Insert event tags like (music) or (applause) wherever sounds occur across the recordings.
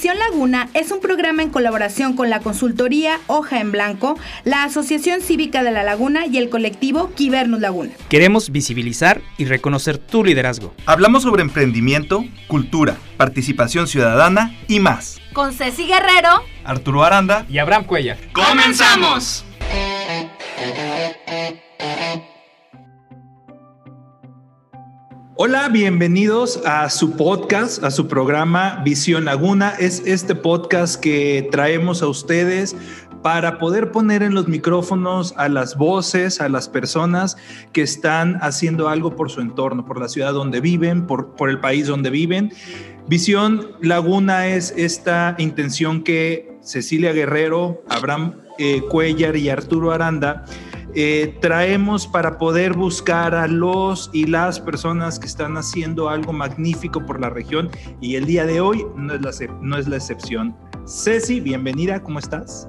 Visión Laguna es un programa en colaboración con la consultoría Hoja en Blanco, la Asociación Cívica de la Laguna y el colectivo Quibernus Laguna. Queremos visibilizar y reconocer tu liderazgo. Hablamos sobre emprendimiento, cultura, participación ciudadana y más. Con Ceci Guerrero, Arturo Aranda y Abraham Cuellar. ¡Comenzamos! Hola, bienvenidos a su podcast, a su programa Visión Laguna. Es este podcast que traemos a ustedes para poder poner en los micrófonos a las voces, a las personas que están haciendo algo por su entorno, por la ciudad donde viven, por, por el país donde viven. Visión Laguna es esta intención que Cecilia Guerrero, Abraham eh, Cuellar y Arturo Aranda eh, traemos para poder buscar a los y las personas que están haciendo algo magnífico por la región y el día de hoy no es la, no es la excepción. Ceci, bienvenida, ¿cómo estás?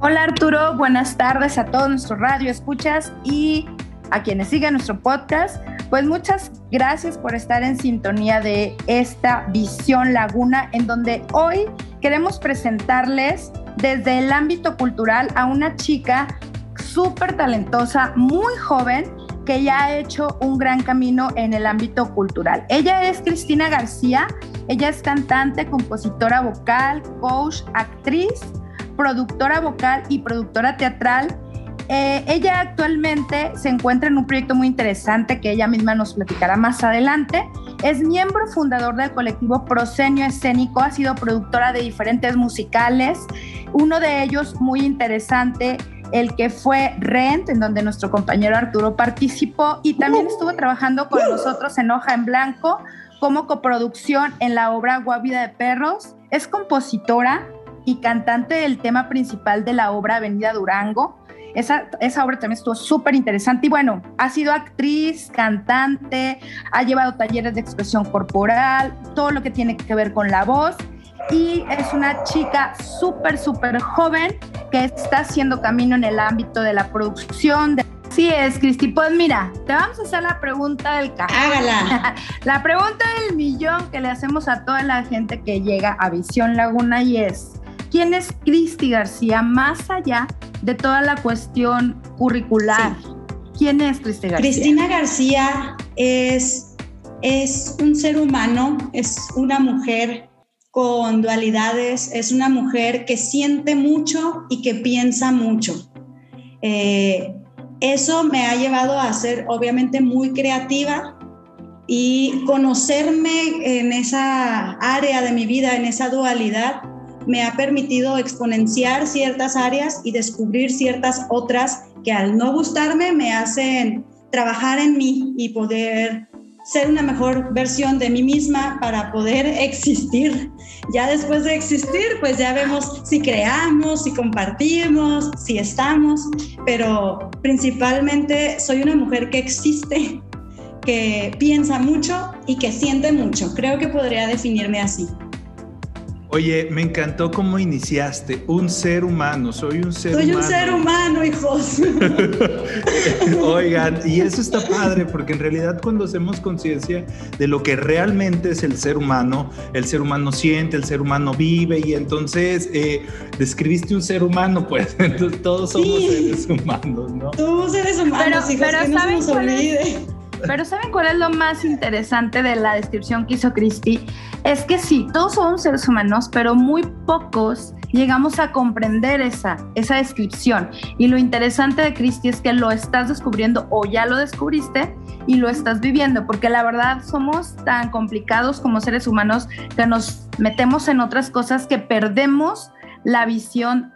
Hola Arturo, buenas tardes a todos nuestro radio escuchas y a quienes siguen nuestro podcast. Pues muchas gracias por estar en sintonía de esta Visión Laguna, en donde hoy queremos presentarles desde el ámbito cultural a una chica súper talentosa, muy joven, que ya ha hecho un gran camino en el ámbito cultural. Ella es Cristina García, ella es cantante, compositora vocal, coach, actriz, productora vocal y productora teatral. Eh, ella actualmente se encuentra en un proyecto muy interesante que ella misma nos platicará más adelante. Es miembro fundador del colectivo Prosenio Escénico, ha sido productora de diferentes musicales, uno de ellos muy interesante el que fue Rent, en donde nuestro compañero Arturo participó y también estuvo trabajando con nosotros en Hoja en Blanco como coproducción en la obra Guavida de Perros. Es compositora y cantante del tema principal de la obra Avenida Durango. Esa, esa obra también estuvo súper interesante y bueno, ha sido actriz, cantante, ha llevado talleres de expresión corporal, todo lo que tiene que ver con la voz y es una chica súper, súper joven que está haciendo camino en el ámbito de la producción. De... Sí es, Cristi. Pues mira, te vamos a hacer la pregunta del cajón. Hágala. (laughs) la pregunta del millón que le hacemos a toda la gente que llega a Visión Laguna y es, ¿quién es Cristi García más allá de toda la cuestión curricular? ¿Quién es Cristi García? Cristina García es, es un ser humano, es una mujer con dualidades, es una mujer que siente mucho y que piensa mucho. Eh, eso me ha llevado a ser obviamente muy creativa y conocerme en esa área de mi vida, en esa dualidad, me ha permitido exponenciar ciertas áreas y descubrir ciertas otras que al no gustarme me hacen trabajar en mí y poder ser una mejor versión de mí misma para poder (laughs) existir. Ya después de existir, pues ya vemos si creamos, si compartimos, si estamos, pero principalmente soy una mujer que existe, que piensa mucho y que siente mucho. Creo que podría definirme así. Oye, me encantó cómo iniciaste. Un ser humano, soy un ser humano. Soy un ser humano, hijos. (laughs) Oigan, y eso está padre, porque en realidad cuando hacemos conciencia de lo que realmente es el ser humano, el ser humano siente, el ser humano vive, y entonces eh, describiste un ser humano, pues, (laughs) entonces todos somos seres humanos, ¿no? Todos seres humanos, pero, hijos, que no se nos olvide. Pero ¿saben cuál es lo más interesante de la descripción que hizo Cristi? Es que sí, todos somos seres humanos, pero muy pocos llegamos a comprender esa, esa descripción. Y lo interesante de Cristi es que lo estás descubriendo o ya lo descubriste y lo estás viviendo, porque la verdad somos tan complicados como seres humanos que nos metemos en otras cosas que perdemos la visión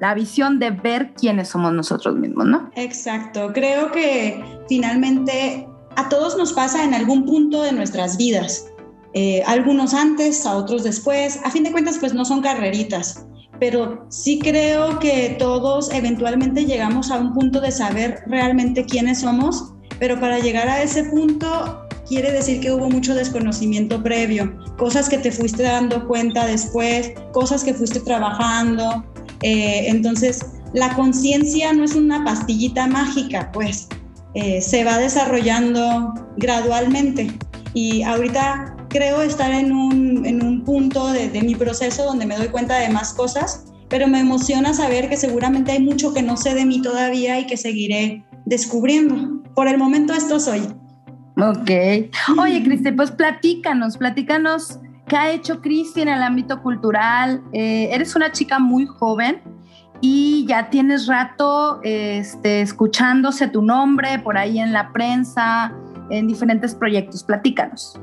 la visión de ver quiénes somos nosotros mismos, ¿no? Exacto, creo que finalmente a todos nos pasa en algún punto de nuestras vidas. Eh, algunos antes, a otros después. A fin de cuentas, pues no son carreritas, pero sí creo que todos eventualmente llegamos a un punto de saber realmente quiénes somos, pero para llegar a ese punto quiere decir que hubo mucho desconocimiento previo, cosas que te fuiste dando cuenta después, cosas que fuiste trabajando. Eh, entonces, la conciencia no es una pastillita mágica, pues eh, se va desarrollando gradualmente. Y ahorita creo estar en un, en un punto de, de mi proceso donde me doy cuenta de más cosas, pero me emociona saber que seguramente hay mucho que no sé de mí todavía y que seguiré descubriendo. Por el momento esto soy. Ok. Oye, Cristi, pues platícanos, platícanos qué ha hecho Cristi en el ámbito cultural. Eh, eres una chica muy joven y ya tienes rato este, escuchándose tu nombre por ahí en la prensa, en diferentes proyectos. Platícanos.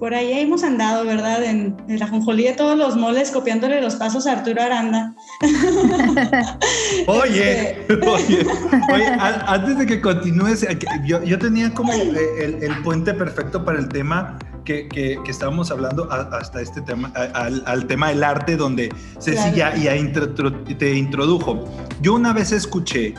Por ahí hemos andado, ¿verdad? En, la jonjolí de todos los moles copiándole los pasos a Arturo Aranda. (laughs) oye, este, oye, (laughs) oye, antes de que continúes, yo, yo tenía como el, el, puente perfecto para el tema que, que, estábamos hablando hasta este tema, al, al, tema del arte, donde Ceci ya, ya te introdujo. Yo una vez escuché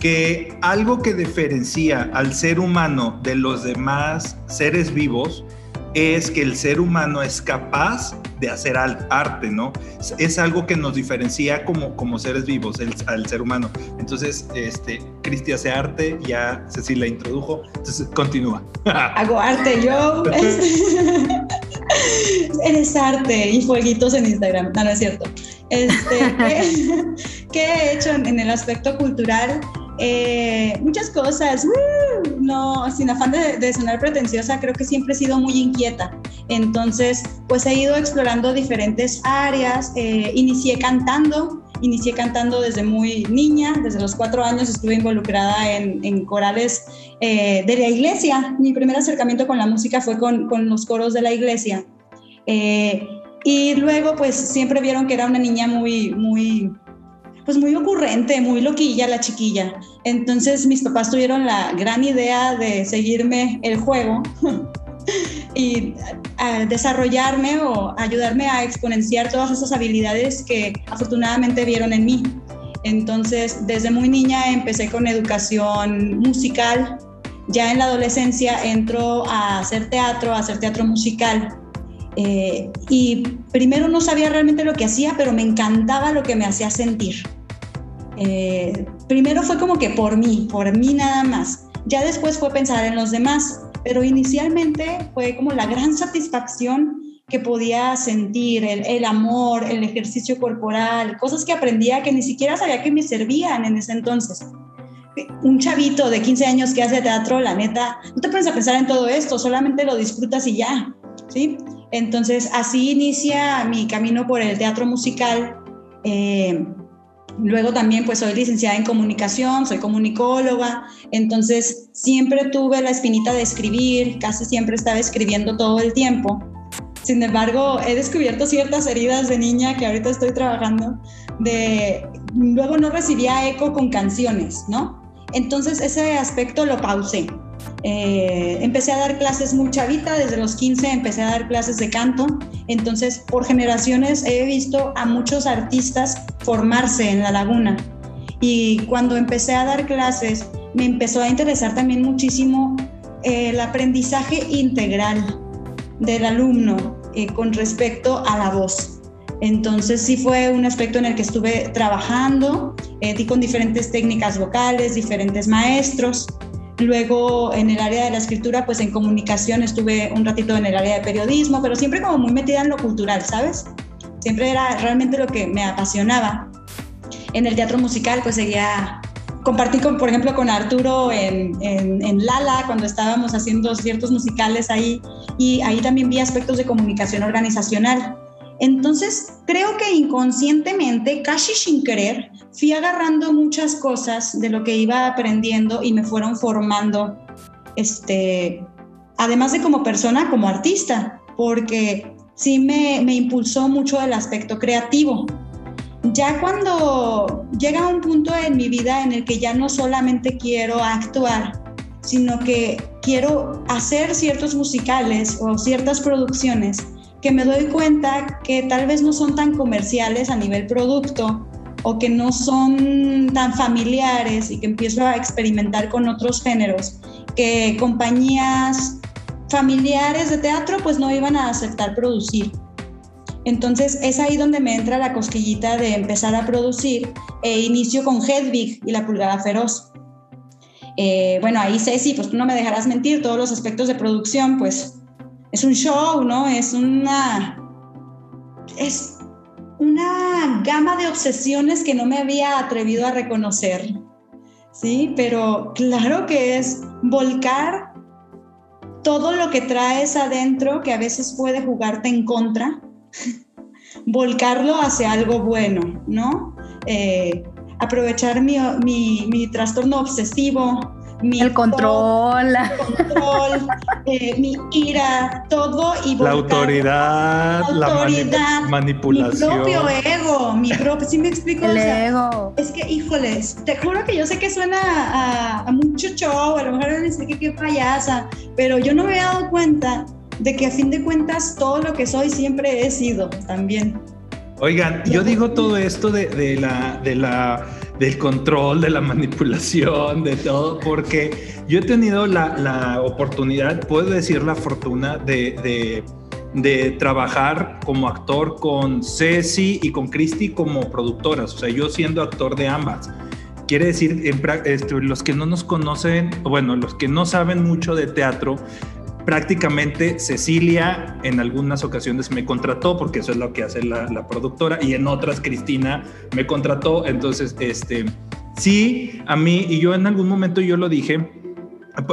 que algo que diferencia al ser humano de los demás seres vivos es que el ser humano es capaz de hacer arte, ¿no? Es algo que nos diferencia como, como seres vivos, el, al ser humano. Entonces, este, Cristi hace arte, ya Cecilia introdujo, entonces continúa. (laughs) Hago arte yo. (laughs) Eres arte y fueguitos en Instagram, no, no es cierto. Este, ¿qué, (laughs) he hecho en el aspecto cultural? Eh, muchas cosas, no, sin afán de, sonar pretenciosa, creo que siempre he sido muy inquieta. Entonces, pues he ido explorando diferentes áreas. Eh, inicié cantando, inicié cantando desde muy niña, desde los cuatro años estuve involucrada en, corales eh, de la iglesia. Mi primer acercamiento con la música fue con, con los coros de la iglesia. y luego, pues siempre vieron que era una niña muy, muy pues muy ocurrente, muy loquilla la chiquilla. Entonces mis papás tuvieron la gran idea de seguirme el juego (laughs) y desarrollarme o ayudarme a exponenciar todas esas habilidades que afortunadamente vieron en mí. Entonces, desde muy niña empecé con educación musical. Ya en la adolescencia entró a hacer teatro, a hacer teatro musical. Eh, y primero no sabía realmente lo que hacía, pero me encantaba lo que me hacía sentir. Eh, primero fue como que por mí, por mí nada más. Ya después fue pensar en los demás, pero inicialmente fue como la gran satisfacción que podía sentir, el, amor, el ejercicio corporal, cosas que aprendía que ni siquiera sabía que me servían en ese entonces. Un chavito de 15 años que hace teatro, la neta, no te pones a pensar en todo esto, solamente lo disfrutas y ya, ¿sí? Entonces, así inicia mi camino por el teatro musical. Eh, Luego también pues soy licenciada en comunicación, soy comunicóloga, entonces siempre tuve la espinita de escribir, casi siempre estaba escribiendo todo el tiempo. Sin embargo, he descubierto ciertas heridas de niña que ahorita estoy trabajando, de luego no recibía eco con canciones, ¿no? Entonces ese aspecto lo pausé. Eh, empecé a dar clases muy chavita, desde los 15 empecé a dar clases de canto, entonces por generaciones he visto a muchos artistas formarse en la laguna y cuando empecé a dar clases me empezó a interesar también muchísimo eh, el aprendizaje integral del alumno eh, con respecto a la voz. Entonces sí fue un aspecto en el que estuve trabajando, di con diferentes técnicas vocales, diferentes maestros Luego en el área de la escritura, pues en comunicación estuve un ratito en el área de periodismo, pero siempre como muy metida en lo cultural, ¿sabes? Siempre era realmente lo que me apasionaba. En el teatro musical, pues seguía, compartí con, por ejemplo, con Arturo en, en Lala, cuando estábamos haciendo ciertos musicales ahí, y ahí también vi aspectos de comunicación organizacional. Entonces, creo que inconscientemente, casi sin querer, fui agarrando muchas cosas de lo que iba aprendiendo y me fueron formando, este, además de como persona, como artista, porque sí me, me impulsó mucho el aspecto creativo. Ya cuando llega un punto en mi vida en el que ya no solamente quiero actuar, sino que quiero hacer ciertos musicales o ciertas producciones que me doy cuenta que tal vez no son tan comerciales a nivel producto o que no son tan familiares y que empiezo a experimentar con otros géneros que compañías familiares de teatro pues no iban a aceptar producir. Entonces es ahí donde me entra la cosquillita de empezar a producir e inicio con Hedwig y la pulgada feroz. Eh, bueno, ahí Ceci, pues tú no me dejarás mentir, todos los aspectos de producción pues es un show, ¿no? Es una, es una gama de obsesiones que no me había atrevido a reconocer, ¿sí? Pero claro que es volcar todo lo que traes adentro, que a veces puede jugarte en contra, (laughs) volcarlo hacia algo bueno, ¿no? Eh, aprovechar mi, mi, mi, trastorno obsesivo, mi el control, control eh, mi ira, todo y la autoridad, la, autoridad, la manipulación, mi propio ego, mi propio, ¿sí me explico? El ego. Es que, híjoles, te juro que yo sé que suena a, a mucho show, a lo mejor que qué payasa, pero yo no me he dado cuenta de que a fin de cuentas todo lo que soy siempre he sido también. Oigan, yo digo todo esto de, de, la, de la, del control, de la manipulación, de todo, porque yo he tenido la, la oportunidad, puedo decir la fortuna de, de, de, trabajar como actor con Ceci y con Christy como productoras, o sea, yo siendo actor de ambas. Quiere decir, este, los que no nos conocen, bueno, los que no saben mucho de teatro, prácticamente Cecilia en algunas ocasiones me contrató, porque eso es lo que hace la, productora, y en otras Cristina me contrató. Entonces, este, sí, a mí, y yo en algún momento yo lo dije,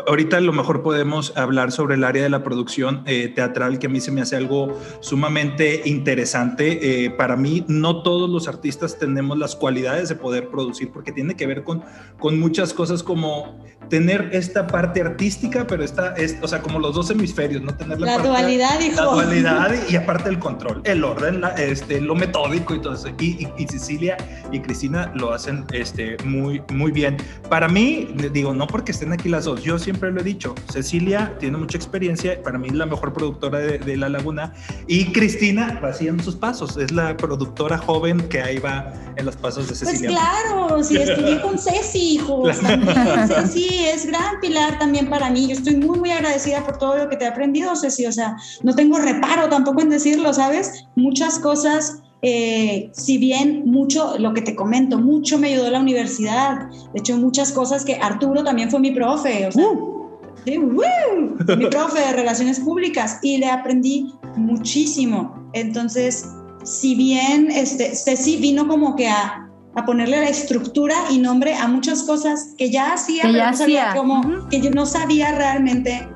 Ahorita lo mejor podemos hablar sobre el área de la producción eh, teatral, que a mí se me hace algo sumamente interesante. Eh, para mí, no todos los artistas tenemos las cualidades de poder producir, porque tiene que ver con, con muchas cosas como tener esta parte artística, pero esta, es, o sea, como los dos hemisferios, no tener la, dualidad, hijo. La dualidad y, aparte el control, el orden, este, lo metódico y todo eso. Y, y, Cecilia y Cristina lo hacen este, muy, muy bien. Para mí, digo, no porque estén aquí las dos, yo siempre lo he dicho, Cecilia tiene mucha experiencia, para mí es la mejor productora de, La Laguna, y Cristina va siguiendo sus pasos, es la productora joven que ahí va en los pasos de Cecilia. Pues claro, si (laughs) estudié con Ceci, hijos, Ceci es gran pilar también para mí, yo estoy muy, muy agradecida por todo lo que te he aprendido, Ceci, o sea, no tengo reparo tampoco en decirlo, ¿sabes? Muchas cosas eh, si bien mucho, lo que te comento, mucho me ayudó la universidad. De hecho, muchas cosas que Arturo también fue mi profe, o sea, uh. mi profe de relaciones públicas y le aprendí muchísimo. Entonces, si bien este, Ceci vino como que a, a ponerle la estructura y nombre a muchas cosas que ya hacía, que, ya hacía. que yo no sabía realmente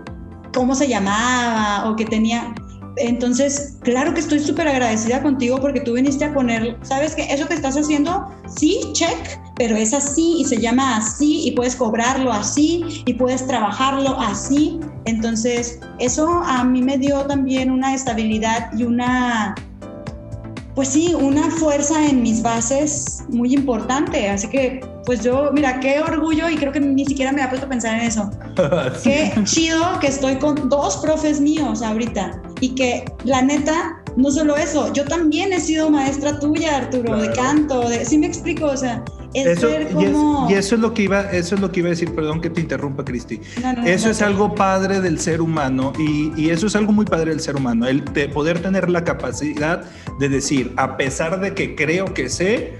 cómo se llamaba o que tenía entonces, claro que estoy súper agradecida contigo porque tú viniste a poner, ¿sabes que Eso que estás haciendo, sí, check, pero es así y se llama así y puedes cobrarlo así y puedes trabajarlo así. Entonces, eso a mí me dio también una estabilidad y una, pues sí, una fuerza en mis bases muy importante. Así que, pues yo, mira, qué orgullo y creo que ni siquiera me ha puesto a pensar en eso. (laughs) Qué chido que estoy con dos profes míos ahorita y que la neta, no solo eso, yo también he sido maestra tuya, Arturo, de canto, de, ¿sí me explico? O sea, es ver cómo... y, eso es lo que iba, eso es lo que iba a decir, perdón que te interrumpa, Cristi. eso es algo padre del ser humano y, y, eso es algo muy padre del ser humano, el de poder tener la capacidad de decir, a pesar de que creo que sé,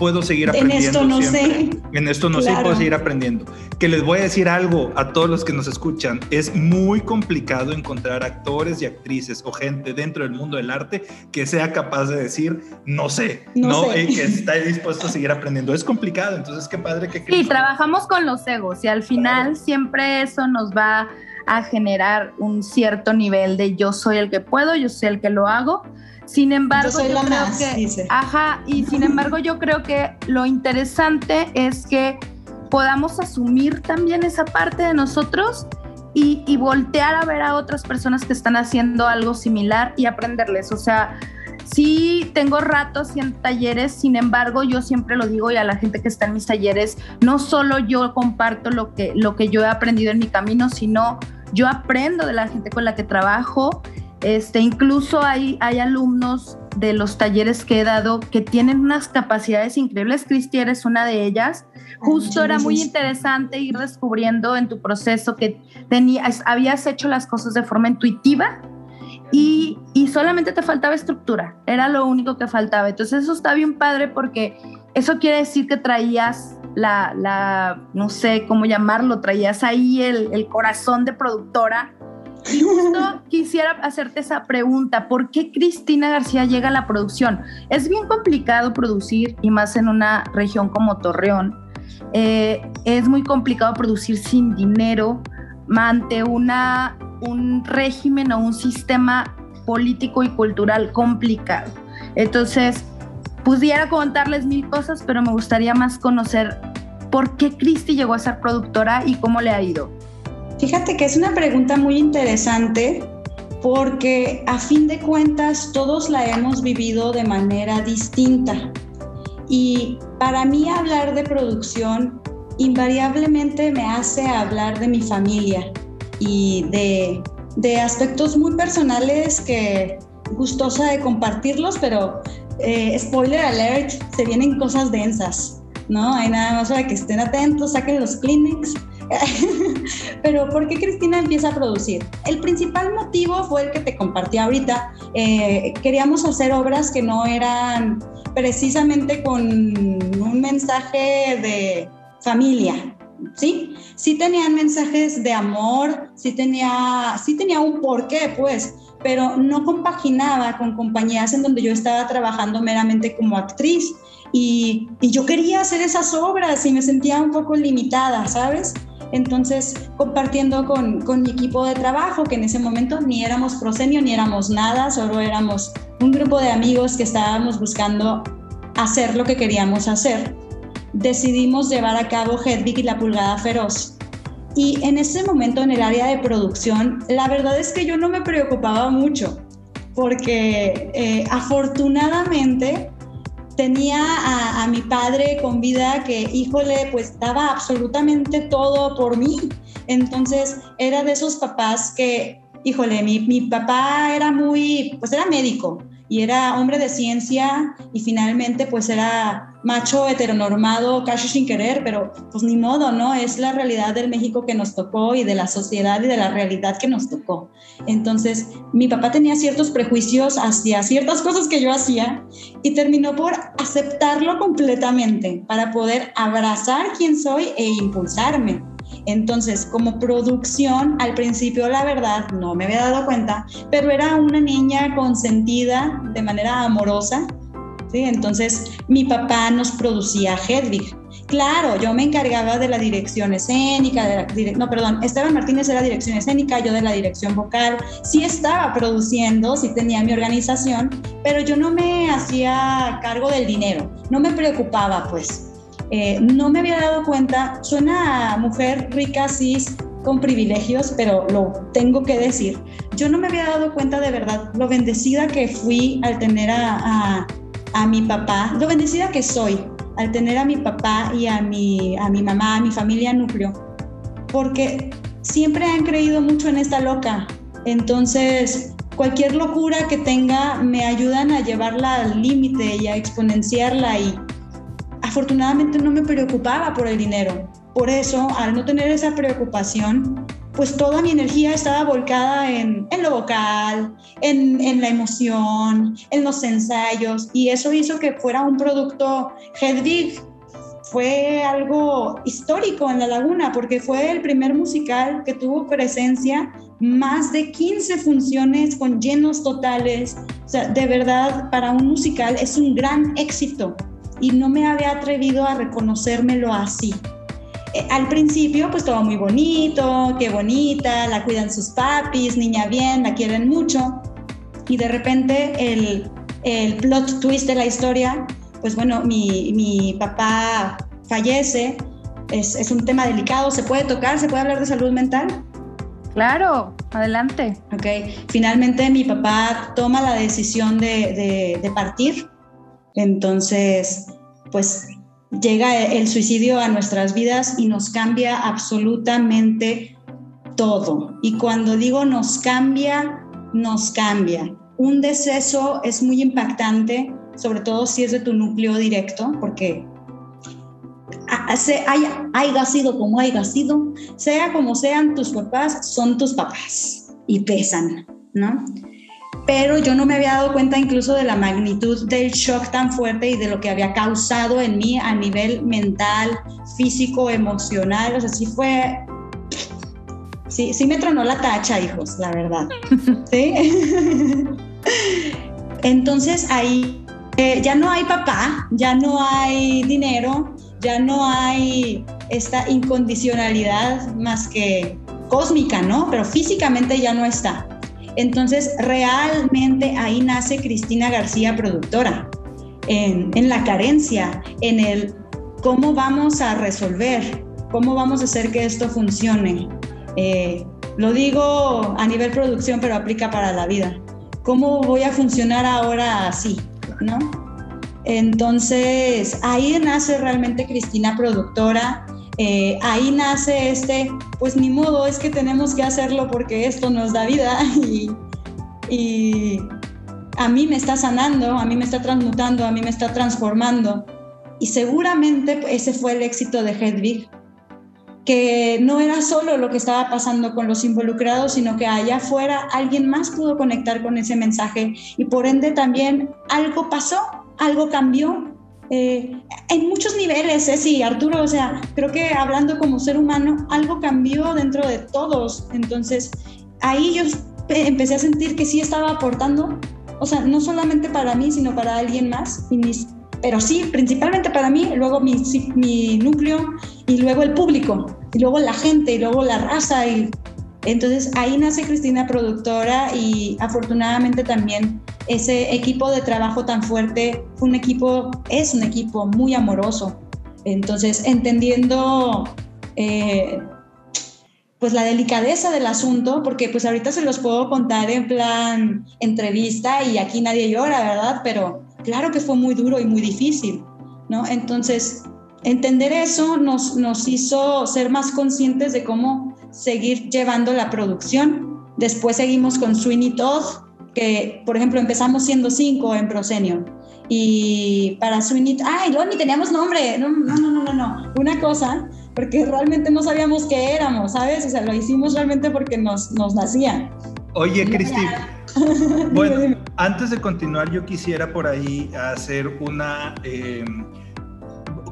puedo seguir aprendiendo. En esto no sé. En esto no sé, puedo seguir aprendiendo. Que les voy a decir algo a todos los que nos escuchan. Es muy complicado encontrar actores y actrices o gente dentro del mundo del arte que sea capaz de decir, no sé, no, sé. Y que está dispuesto a seguir aprendiendo. Es complicado, entonces qué padre que... Sí, trabajamos con los egos y al final siempre eso nos va a generar un cierto nivel de yo soy el que puedo, yo soy el que lo hago sin embargo, yo, creo que, ajá, y sin embargo yo creo que lo interesante es que podamos asumir también esa parte de nosotros y, y, voltear a ver a otras personas que están haciendo algo similar y aprenderles. O sea, sí tengo ratos en talleres, sin embargo, yo siempre lo digo y a la gente que está en mis talleres, no solo yo comparto lo que, lo que yo he aprendido en mi camino, sino yo aprendo de la gente con la que trabajo este, incluso hay, hay alumnos de los talleres que he dado que tienen unas capacidades increíbles. Cristi, eres una de ellas. Justo era muy interesante ir descubriendo en tu proceso que tenías, habías hecho las cosas de forma intuitiva y, y, solamente te faltaba estructura. Era lo único que faltaba. Entonces eso está bien padre porque eso quiere decir que traías la, la no sé cómo llamarlo, traías ahí el, el corazón de productora Quisiera hacerte esa pregunta, ¿por qué Cristina García llega a la producción? Es bien complicado producir y más en una región como Torreón. Eh, es muy complicado producir sin dinero ante un régimen o un sistema político y cultural complicado. Entonces, pudiera contarles mil cosas, pero me gustaría más conocer por qué Cristi llegó a ser productora y cómo le ha ido. Fíjate que es una pregunta muy interesante porque a fin de cuentas todos la hemos vivido de manera distinta. Y para mí hablar de producción invariablemente me hace hablar de mi familia y de, de aspectos muy personales que gustosa de compartirlos, pero eh, spoiler alert, se vienen cosas densas, ¿no? Hay nada más para que estén atentos, saquen los clinics. (laughs) Pero ¿por qué Cristina empieza a producir? El principal motivo fue el que te compartí ahorita. Eh, queríamos hacer obras que no eran precisamente con un mensaje de familia, ¿sí? Sí tenían mensajes de amor, sí tenía, sí tenía un porqué, pues, pero no compaginaba con compañías en donde yo estaba trabajando meramente como actriz. Y, yo quería hacer esas obras y me sentía un poco limitada, ¿sabes? Entonces, compartiendo con, mi equipo de trabajo, que en ese momento ni éramos prosenio ni éramos nada, solo éramos un grupo de amigos que estábamos buscando hacer lo que queríamos hacer, decidimos llevar a cabo Hedwig y la pulgada feroz. Y en ese momento en el área de producción, la verdad es que yo no me preocupaba mucho, porque eh, afortunadamente tenía a, mi padre con vida que, híjole, pues daba absolutamente todo por mí. Entonces era de esos papás que, híjole, mi, mi papá era muy, pues era médico, y era hombre de ciencia y finalmente pues era macho heteronormado casi sin querer, pero pues ni modo, ¿no? Es la realidad del México que nos tocó y de la sociedad y de la realidad que nos tocó. Entonces, mi papá tenía ciertos prejuicios hacia ciertas cosas que yo hacía y terminó por aceptarlo completamente para poder abrazar quién soy e impulsarme. Entonces, como producción, al principio la verdad no me había dado cuenta, pero era una niña consentida de manera amorosa. ¿sí? Entonces, mi papá nos producía Hedwig. Claro, yo me encargaba de la dirección escénica, no, perdón, Esteban Martínez era dirección escénica, yo de la dirección vocal. Sí estaba produciendo, sí tenía mi organización, pero yo no me hacía cargo del dinero, no me preocupaba, pues. Eh, no me había dado cuenta, suena a mujer rica, cis, con privilegios, pero lo tengo que decir. Yo no me había dado cuenta de verdad lo bendecida que fui al tener a, mi papá, lo bendecida que soy al tener a mi papá y a mi, a mi mamá, a mi familia núcleo, porque siempre han creído mucho en esta loca. Entonces, cualquier locura que tenga me ayudan a llevarla al límite y a exponenciarla y afortunadamente no me preocupaba por el dinero. Por eso, al no tener esa preocupación, pues toda mi energía estaba volcada en, lo vocal, en, en, la emoción, en los ensayos, y eso hizo que fuera un producto Hedwig. Fue algo histórico en La Laguna, porque fue el primer musical que tuvo presencia, más de 15 funciones con llenos totales. O sea, de verdad, para un musical es un gran éxito y no me había atrevido a reconocérmelo así. Eh, al principio, pues todo muy bonito, qué bonita, la cuidan sus papis, niña bien, la quieren mucho. Y de repente el, el plot twist de la historia, pues bueno, mi, mi papá fallece, es, es, un tema delicado, ¿se puede tocar? ¿Se puede hablar de salud mental? Claro, adelante. Ok, finalmente mi papá toma la decisión de, de, de partir entonces, pues llega el suicidio a nuestras vidas y nos cambia absolutamente todo. Y cuando digo nos cambia, nos cambia. Un deceso es muy impactante, sobre todo si es de tu núcleo directo, porque haya, haya sido como haya sido, sea como sean tus papás, son tus papás y pesan, ¿no? Pero yo no me había dado cuenta incluso de la magnitud del shock tan fuerte y de lo que había causado en mí a nivel mental, físico, emocional. O sea, sí fue Sí, sí me tronó la tacha, hijos, la verdad. (laughs) ¿Sí? Entonces ahí eh, ya no hay papá, ya no hay dinero, ya no hay esta incondicionalidad más que cósmica, ¿no? Pero físicamente ya no está. Entonces, realmente ahí nace Cristina García, productora, en, la carencia, en el cómo vamos a resolver, cómo vamos a hacer que esto funcione. Eh, lo digo a nivel producción, pero aplica para la vida. ¿Cómo voy a funcionar ahora así? ¿No? Entonces, ahí nace realmente Cristina productora, eh, ahí nace este, pues ni modo, es que tenemos que hacerlo porque esto nos da vida (laughs) y, a mí me está sanando, a mí me está transmutando, a mí me está transformando. Y seguramente ese fue el éxito de Hedwig, que no era solo lo que estaba pasando con los involucrados, sino que allá afuera alguien más pudo conectar con ese mensaje y por ende también algo pasó, algo cambió. Eh, en muchos niveles, ¿eh? sí, Arturo, o sea, creo que hablando como ser humano, algo cambió dentro de todos. Entonces, ahí yo empecé a sentir que sí estaba aportando, o sea, no solamente para mí, sino para alguien más, pero sí, principalmente para mí, luego mi, mi núcleo y luego el público, y luego la gente, y luego la raza, y entonces ahí nace Cristina productora y afortunadamente también ese equipo de trabajo tan fuerte fue un equipo, es un equipo muy amoroso. Entonces, entendiendo eh, pues la delicadeza del asunto, porque pues ahorita se los puedo contar en plan entrevista y aquí nadie llora, ¿verdad? Pero claro que fue muy duro y muy difícil, ¿no? Entonces, entender eso nos, nos hizo ser más conscientes de cómo seguir llevando la producción. Después seguimos con Sweeney Todd, que por ejemplo empezamos siendo cinco en Prosenio. Y para Sweeney, ay, no, ni teníamos nombre, no, no, no, no, no, una cosa porque realmente no sabíamos qué éramos, ¿sabes? O sea, lo hicimos realmente porque nos, nos nacía. Oye, Cristi, (laughs) bueno, antes de continuar, yo quisiera por ahí hacer una... Eh,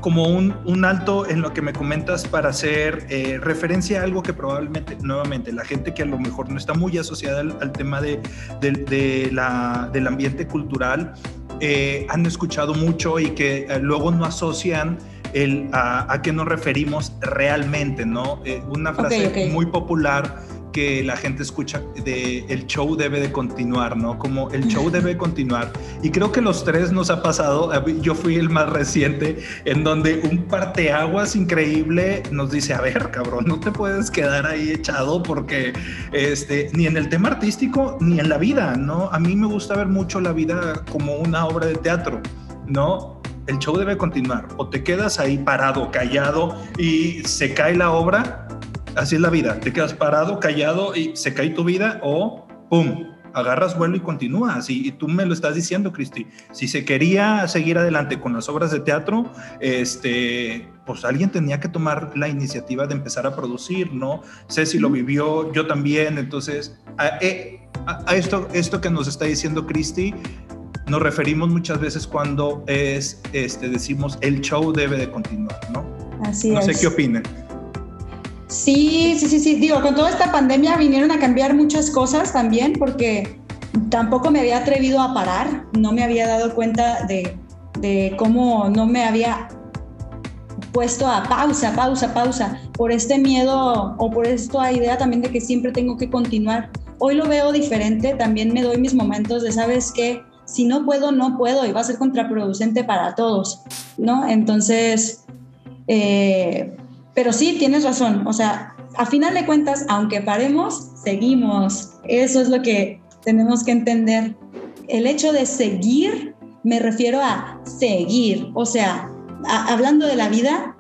como un, un, alto en lo que me comentas para hacer eh, referencia a algo que probablemente, nuevamente, la gente que a lo mejor no está muy asociada al, tema de, de, la, del ambiente cultural, eh, han escuchado mucho y que luego no asocian el, a, qué nos referimos realmente, ¿no? Eh, una frase muy popular que la gente escucha de el show debe de continuar, ¿no? Como el show debe continuar. Y creo que los tres nos ha pasado, yo fui el más reciente, en donde un parteaguas increíble nos dice, a ver, cabrón, no te puedes quedar ahí echado porque este, ni en el tema artístico ni en la vida, ¿no? A mí me gusta ver mucho la vida como una obra de teatro, ¿no? el show debe continuar. O te quedas ahí parado, callado y se cae la obra. Así es la vida. Te quedas parado, callado y se cae tu vida o ¡pum! Agarras vuelo y continúas. Y, y tú me lo estás diciendo, Cristi. Si se quería seguir adelante con las obras de teatro, este, pues alguien tenía que tomar la iniciativa de empezar a producir, ¿no? Ceci lo vivió, yo también. Entonces, a, eh, esto, esto que nos está diciendo Cristi, nos referimos muchas veces cuando es, este, decimos el show debe de continuar, ¿no? Así no es. sé qué opinan. Sí, sí, sí, sí. Digo, con toda esta pandemia vinieron a cambiar muchas cosas también porque tampoco me había atrevido a parar, no me había dado cuenta de, de cómo no me había puesto a pausa, pausa, pausa, por este miedo o por esta idea también de que siempre tengo que continuar. Hoy lo veo diferente, también me doy mis momentos de, ¿sabes qué? si no puedo, no puedo y va a ser contraproducente para todos, ¿no? Entonces, eh, pero sí, tienes razón, o sea, a final de cuentas, aunque paremos, seguimos. Eso es lo que tenemos que entender. El hecho de seguir, me refiero a seguir, o sea, hablando de la vida,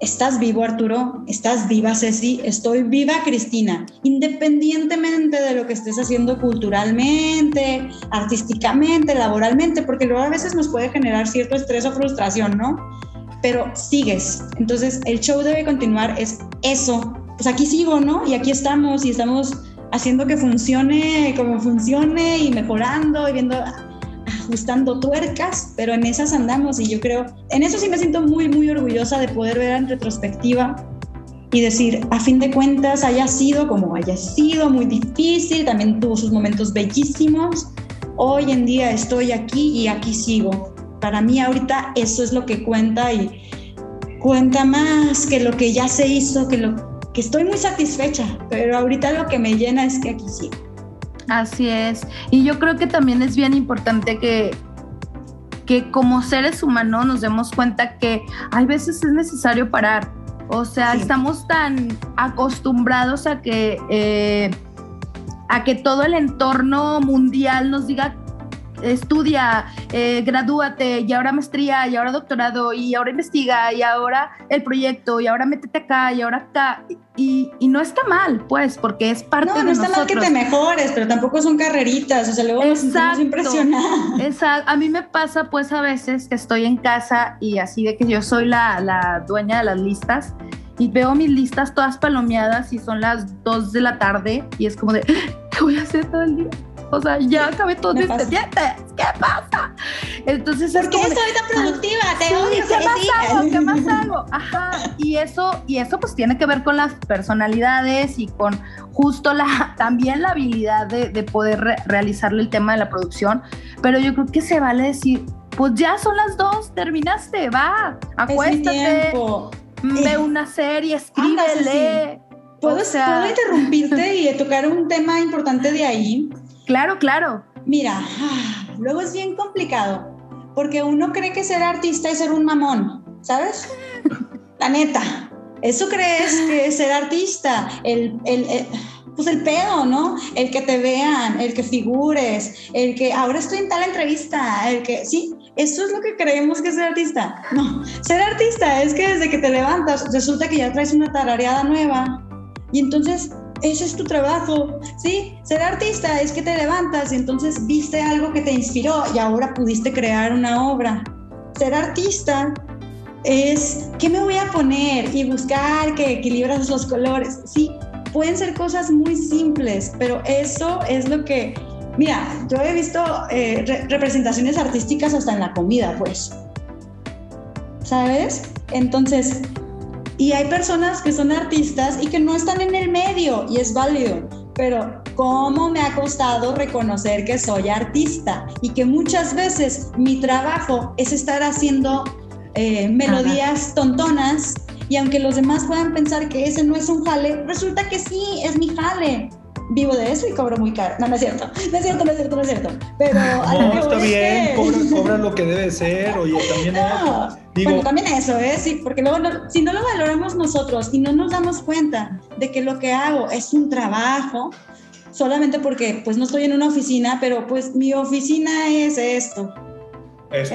Estás vivo, Arturo. Estás viva, Ceci. Estoy viva, Cristina. Independientemente de lo que estés haciendo culturalmente, artísticamente, laboralmente, porque luego a veces nos puede generar cierto estrés o frustración, ¿no? Pero sigues. Entonces, el show debe continuar. Es eso. Pues aquí sigo, ¿no? Y aquí estamos y estamos haciendo que funcione como funcione y mejorando y viendo ajustando tuercas, pero en esas andamos y yo creo, en eso sí me siento muy, muy orgullosa de poder ver en retrospectiva y decir, a fin de cuentas, haya sido como haya sido, muy difícil, también tuvo sus momentos bellísimos. Hoy en día estoy aquí y aquí sigo. Para mí ahorita eso es lo que cuenta y cuenta más que lo que ya se hizo, que lo que estoy muy satisfecha, pero ahorita lo que me llena es que aquí sigo. Así es. Y yo creo que también es bien importante que, que como seres humanos nos demos cuenta que hay veces es necesario parar o sea, estamos tan acostumbrados a que, eh, a que todo el entorno mundial nos diga estudia, eh, gradúate, y ahora maestría, y ahora doctorado, y ahora investiga, y ahora el proyecto, y ahora métete acá, y ahora acá. Y, no está mal, pues, porque es parte de nosotros. No, no está mal que te mejores, pero tampoco son carreritas, o sea, luego nos impresionados. Exacto. (laughs) A mí me pasa, pues, a veces que estoy en casa y así de que yo soy la, la dueña de las listas y veo mis listas todas palomeadas y son las 2 de la tarde y es como de, ¿qué voy a hacer todo el día? O sea, ya acabé todo mis pendientes. ¿Qué pasa? Entonces ¿Por qué estoy tan productiva? Te odio. ¿Qué más hago? ¿Qué más (laughs) hago? Ajá. Y eso, y eso pues tiene que ver con las personalidades y con justo la, (laughs) también la habilidad de, de poder realizarle el tema de la producción. Pero yo creo que se vale decir, pues ya son las dos, terminaste, va, acuéstate, ve una serie, escríbele. ¿Puedo, ¿Puedo interrumpirte y tocar un tema importante de ahí? Claro, claro. Mira, luego es bien complicado, porque uno cree que ser artista es ser un mamón, ¿sabes? (laughs) La neta. Eso crees que es ser artista, el, el, pues el pedo, ¿no? El que te vean, el que figures, el que ahora estoy en tal entrevista, el que, sí, eso es lo que creemos que es ser artista. No, ser artista es que desde que te levantas resulta que ya traes una tarareada nueva y entonces ese es tu trabajo, ¿sí? Ser artista es que te levantas y entonces viste algo que te inspiró y ahora pudiste crear una obra. Ser artista es qué me voy a poner y buscar que equilibras los colores. Sí, pueden ser cosas muy simples, pero eso es lo que, mira, yo he visto eh, representaciones artísticas hasta en la comida, pues. ¿Sabes? Entonces, y hay personas que son artistas y que no están en el medio y es válido. Pero ¿cómo me ha costado reconocer que soy artista y que muchas veces mi trabajo es estar haciendo eh, melodías tontonas y aunque los demás puedan pensar que ese no es un jale, resulta que sí, es mi jale vivo de eso y cobro muy caro. No, no es cierto, no es cierto, no es cierto, no es cierto. Pero no, está bien, (laughs) cobra, lo que debe ser, oye, también no, Digo, bueno, también eso, ¿eh? Sí, porque luego si no lo valoramos nosotros y no nos damos cuenta de que lo que hago es un trabajo, solamente porque pues no estoy en una oficina, pero pues mi oficina es esto. Es tu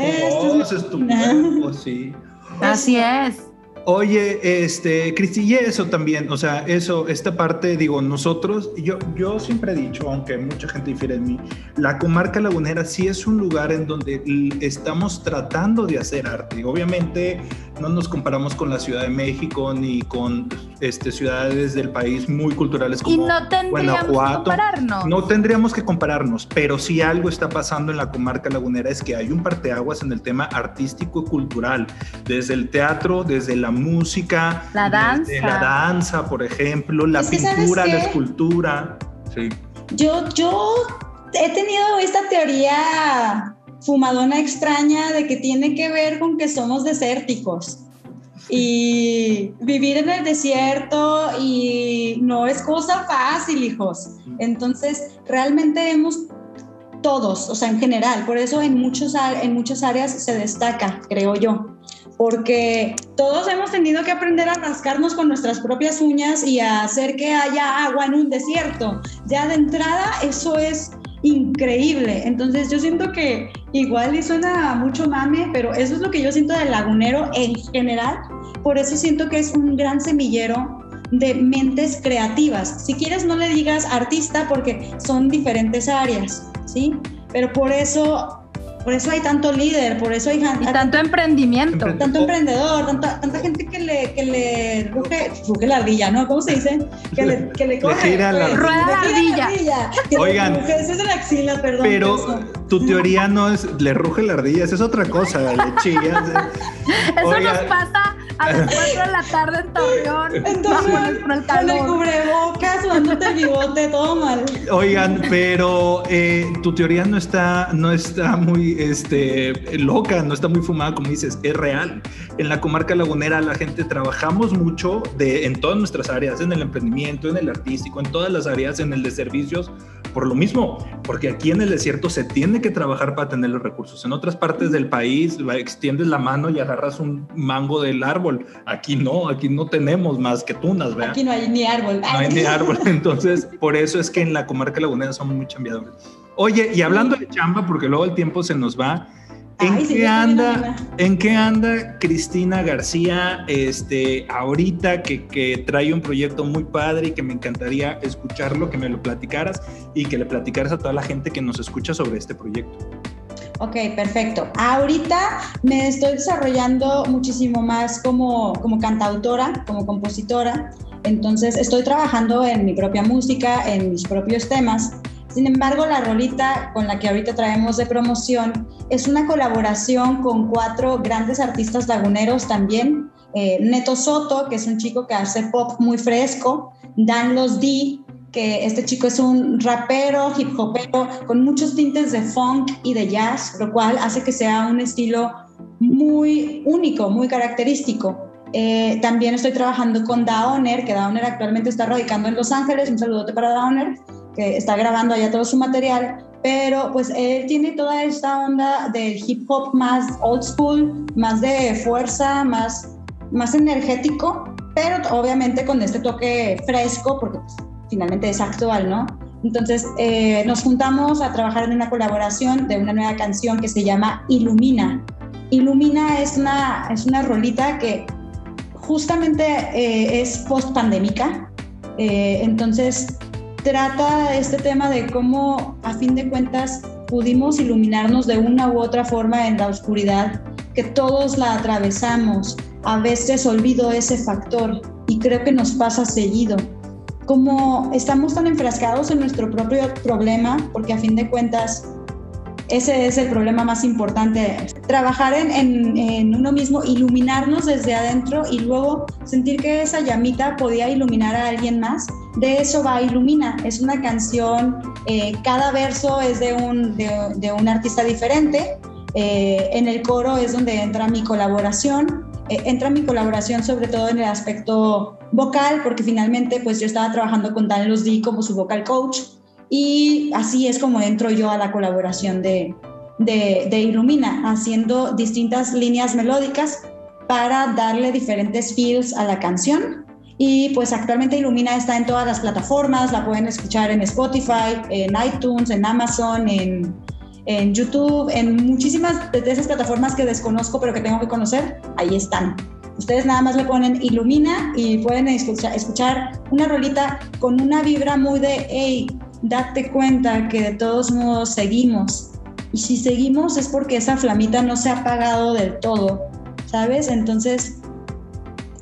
voz, es tu cuerpo, sí. Así es. Oye, este, Cristi, y eso también, o sea, eso, esta parte, digo, nosotros, yo, yo siempre he dicho, aunque mucha gente difiere en mí, la comarca lagunera sí es un lugar en donde estamos tratando de hacer arte. Obviamente no nos comparamos con la Ciudad de México ni con este, ciudades del país muy culturales como y no tendríamos Que compararnos. No tendríamos que compararnos, pero si algo está pasando en la comarca lagunera es que hay un parteaguas en el tema artístico y cultural, desde el teatro, desde la música, la danza, la danza, por ejemplo, la pintura, la escultura. Sí. Yo, yo he tenido esta teoría fumadona extraña de que tiene que ver con que somos desérticos. Y vivir en el desierto y no es cosa fácil, hijos. Entonces, realmente hemos todos, o sea, en general, por eso en, muchos, en muchas áreas se destaca, creo yo porque todos hemos tenido que aprender a rascarnos con nuestras propias uñas y a hacer que haya agua en un desierto. Ya de entrada eso es increíble. Entonces yo siento que igual y suena mucho mame, pero eso es lo que yo siento del lagunero en general. Por eso siento que es un gran semillero de mentes creativas. Si quieres no le digas artista porque son diferentes áreas, ¿sí? Pero por eso por eso hay tanto líder, por eso hay y tanto emprendimiento. Tanto emprendedor, tanta, tanta gente que le, que le ruge, ruge la ardilla, ¿no? ¿Cómo se dice? Que le, que le gira la pues, rueda la ardilla. (laughs) Oigan. Eso es la axila, perdón. Pero tu teoría no es le ruge la ardilla, esa es otra cosa, le chillas. (laughs) eso nos pasa a las 4 de la tarde en Torreón. Entonces, con el, con el cubrebocas, sudándote el bigote, todo mal. Oigan, pero eh, tu teoría no está, no está muy este, loca, no está muy fumada, como dices, es real. En la comarca lagunera la gente trabajamos mucho de, en todas nuestras áreas, en el emprendimiento, en el artístico, en todas las áreas, en el de servicios, por lo mismo, porque aquí en el desierto se tiene que trabajar para tener los recursos. En otras partes del país extiendes la mano y agarras un mango del árbol. Aquí no, aquí no tenemos más que tunas, ¿verdad? Aquí no hay ni árbol. No hay ni árbol. (laughs) Entonces, por eso es que en la comarca lagunera somos muy chambeadores. Oye, y hablando de chamba, porque luego el tiempo se nos va, ¿En qué anda, en qué anda Cristina García este, ahorita que, que, trae un proyecto muy padre y que me encantaría escucharlo, que me lo platicaras y que le platicaras a toda la gente que nos escucha sobre este proyecto? Ok, perfecto. Ahorita me estoy desarrollando muchísimo más como, como cantautora, como compositora. Entonces estoy trabajando en mi propia música, en mis propios temas sin embargo, la rolita con la que ahorita traemos de promoción es una colaboración con cuatro grandes artistas laguneros también. Eh, Neto Soto, que es un chico que hace pop muy fresco. Dan Los D, que este chico es un rapero, hip hopero, con muchos tintes de funk y de jazz, lo cual hace que sea un estilo muy único, muy característico. Eh, también estoy trabajando con Daoner, que Daoner actualmente está radicando en Los Ángeles. Un saludote para Daoner que está grabando allá todo su material, pero pues él tiene toda esta onda del hip hop más old school, más de fuerza, más, más energético, pero obviamente con este toque fresco, porque pues, finalmente es actual, ¿no? Entonces eh, nos juntamos a trabajar en una colaboración de una nueva canción que se llama Ilumina. Ilumina es una, es una rolita que justamente eh, es post pandémica, eh, entonces trata este tema de cómo a fin de cuentas pudimos iluminarnos de una u otra forma en la oscuridad, que todos la atravesamos. A veces olvido ese factor y creo que nos pasa seguido. Como estamos tan enfrascados en nuestro propio problema, porque a fin de cuentas ese es el problema más importante. Trabajar en, uno mismo, iluminarnos desde adentro y luego sentir que esa llamita podía iluminar a alguien más. De eso va Ilumina. Es una canción, eh, cada verso es de un, artista diferente. Eh, en el coro es donde entra mi colaboración. Eh, entra mi colaboración sobre todo en el aspecto vocal, porque finalmente pues yo estaba trabajando con Dan D como su vocal coach y así es como entro yo a la colaboración de, de, Illumina, haciendo distintas líneas melódicas para darle diferentes feels a la canción. Y pues actualmente Illumina está en todas las plataformas, la pueden escuchar en Spotify, en iTunes, en Amazon, en, en YouTube, en muchísimas de esas plataformas que desconozco pero que tengo que conocer, ahí están. Ustedes nada más le ponen Illumina y pueden escuchar, una rolita con una vibra muy de, date cuenta que de todos modos seguimos. Y si seguimos es porque esa flamita no se ha apagado del todo, ¿sabes? Entonces,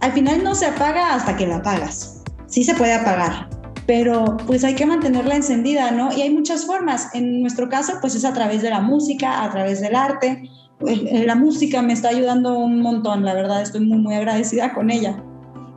al final no se apaga hasta que la apagas. Sí se puede apagar, pero pues hay que mantenerla encendida, ¿no? Y hay muchas formas. En nuestro caso, pues es a través de la música, a través del arte. La música me está ayudando un montón, la verdad, estoy muy, muy agradecida con ella.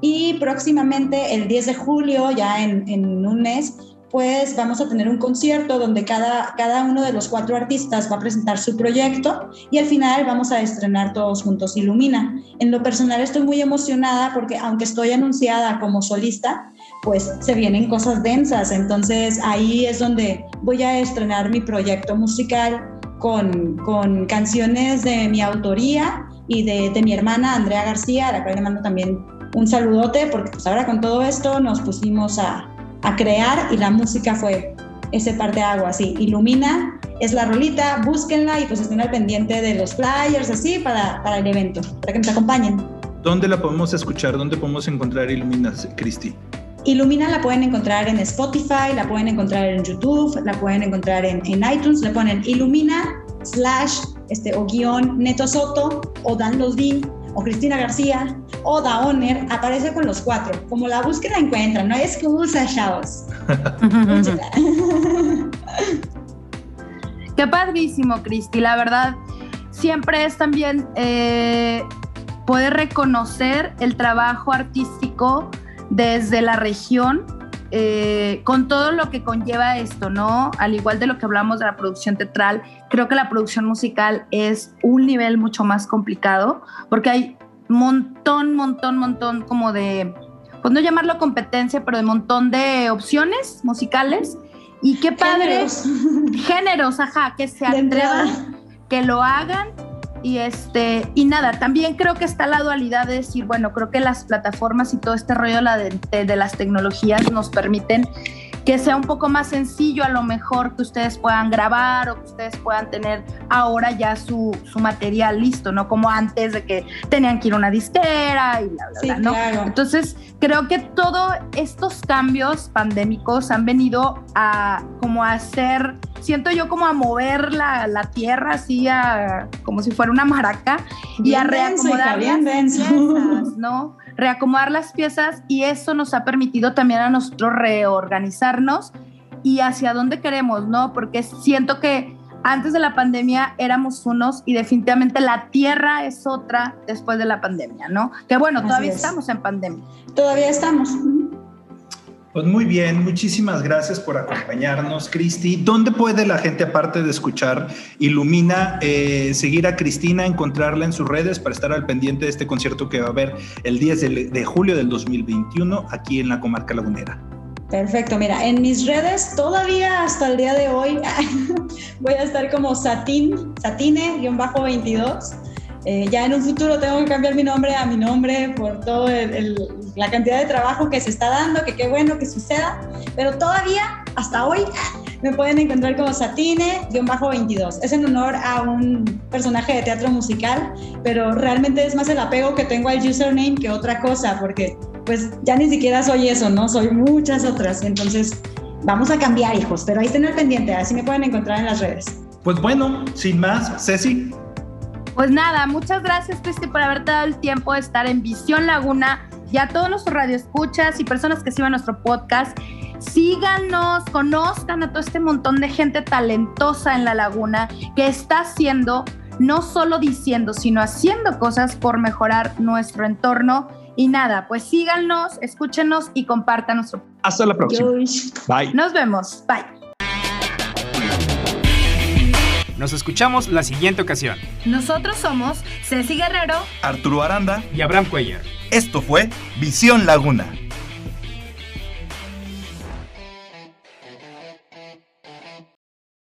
Y próximamente, el 10 de julio, ya en, en un mes, pues vamos a tener un concierto donde cada, cada uno de los cuatro artistas va a presentar su proyecto y al final vamos a estrenar todos juntos Ilumina. En lo personal estoy muy emocionada porque aunque estoy anunciada como solista, pues se vienen cosas densas, entonces ahí es donde voy a estrenar mi proyecto musical con, con canciones de mi autoría y de, de mi hermana Andrea García, a la cual le mando también un saludote porque pues ahora con todo esto nos pusimos a a crear y la música fue ese parte agua, así, ilumina, es la rolita, búsquenla y pues estén al pendiente de los flyers, así, para, para el evento, para que nos acompañen. ¿Dónde la podemos escuchar? ¿Dónde podemos encontrar Ilumina, Cristi? Ilumina la pueden encontrar en Spotify, la pueden encontrar en YouTube, la pueden encontrar en, en iTunes, le ponen Ilumina slash este, o guion Neto Soto o Dan Los o Cristina García o Daoner aparece con los cuatro. Como la búsqueda encuentra, no hay excusa, chavos. (laughs) Qué padrísimo, Cristi. La verdad, siempre es también eh, poder reconocer el trabajo artístico desde la región, eh, con todo lo que conlleva esto, ¿no? Al igual de lo que hablamos de la producción teatral, creo que la producción musical es un nivel mucho más complicado, porque hay montón, montón, montón como de, pues no llamarlo competencia, pero de montón de opciones musicales. Y qué padre, géneros, ajá, que se atrevan, que lo hagan y este, y nada, también creo que está la dualidad de decir, bueno, creo que las plataformas y todo este rollo de, de las tecnologías nos permiten que sea un poco más sencillo a lo mejor que ustedes puedan grabar o que ustedes puedan tener ahora ya su, su material listo, ¿no? Como antes de que tenían que ir a una disquera y bla, bla, bla, ¿no? Entonces, creo que todos estos cambios pandémicos han venido a como a hacer, siento yo como a mover la, la tierra así a, como si fuera una maraca y a reacomodar las piezas, ¿no? Reacomodar las piezas y eso nos ha permitido también a nosotros reorganizar y hacia dónde queremos, ¿no? Porque siento que antes de la pandemia éramos unos y definitivamente la tierra es otra después de la pandemia, ¿no? Que bueno, todavía estamos en pandemia. Todavía estamos. Pues muy bien, muchísimas gracias por acompañarnos, Cristi. ¿Dónde puede la gente, aparte de escuchar Ilumina, eh, seguir a Cristina, encontrarla en sus redes para estar al pendiente de este concierto que va a haber el 10 de julio del 2021 aquí en la comarca lagunera? Perfecto, mira, en mis redes todavía hasta el día de hoy (laughs) voy a estar como Satin, Satine-22. Eh, ya en un futuro tengo que cambiar mi nombre a mi nombre por toda la cantidad de trabajo que se está dando, que qué bueno que suceda, pero todavía hasta hoy (laughs) me pueden encontrar como Satine-22. Es en honor a un personaje de teatro musical, pero realmente es más el apego que tengo al username que otra cosa, porque pues ya ni siquiera soy eso, ¿no? Soy muchas otras. Entonces, vamos a cambiar, hijos, pero ahí estén al pendiente, así me pueden encontrar en las redes. Pues bueno, sin más, Ceci. Pues nada, muchas gracias, Cristi, por haberte dado el tiempo de estar en Visión Laguna y a todos nuestros radioescuchas y personas que siguen nuestro podcast. Síganos, conozcan a todo este montón de gente talentosa en la laguna que está haciendo, no solo diciendo, sino haciendo cosas por mejorar nuestro entorno y nada, pues síganos, escúchenos y compartan nuestro. Hasta la próxima. Bye. Nos vemos. Bye. Nos escuchamos la siguiente ocasión. Nosotros somos Ceci Guerrero, Arturo Aranda y Abraham Cuellar. Esto fue Visión Laguna.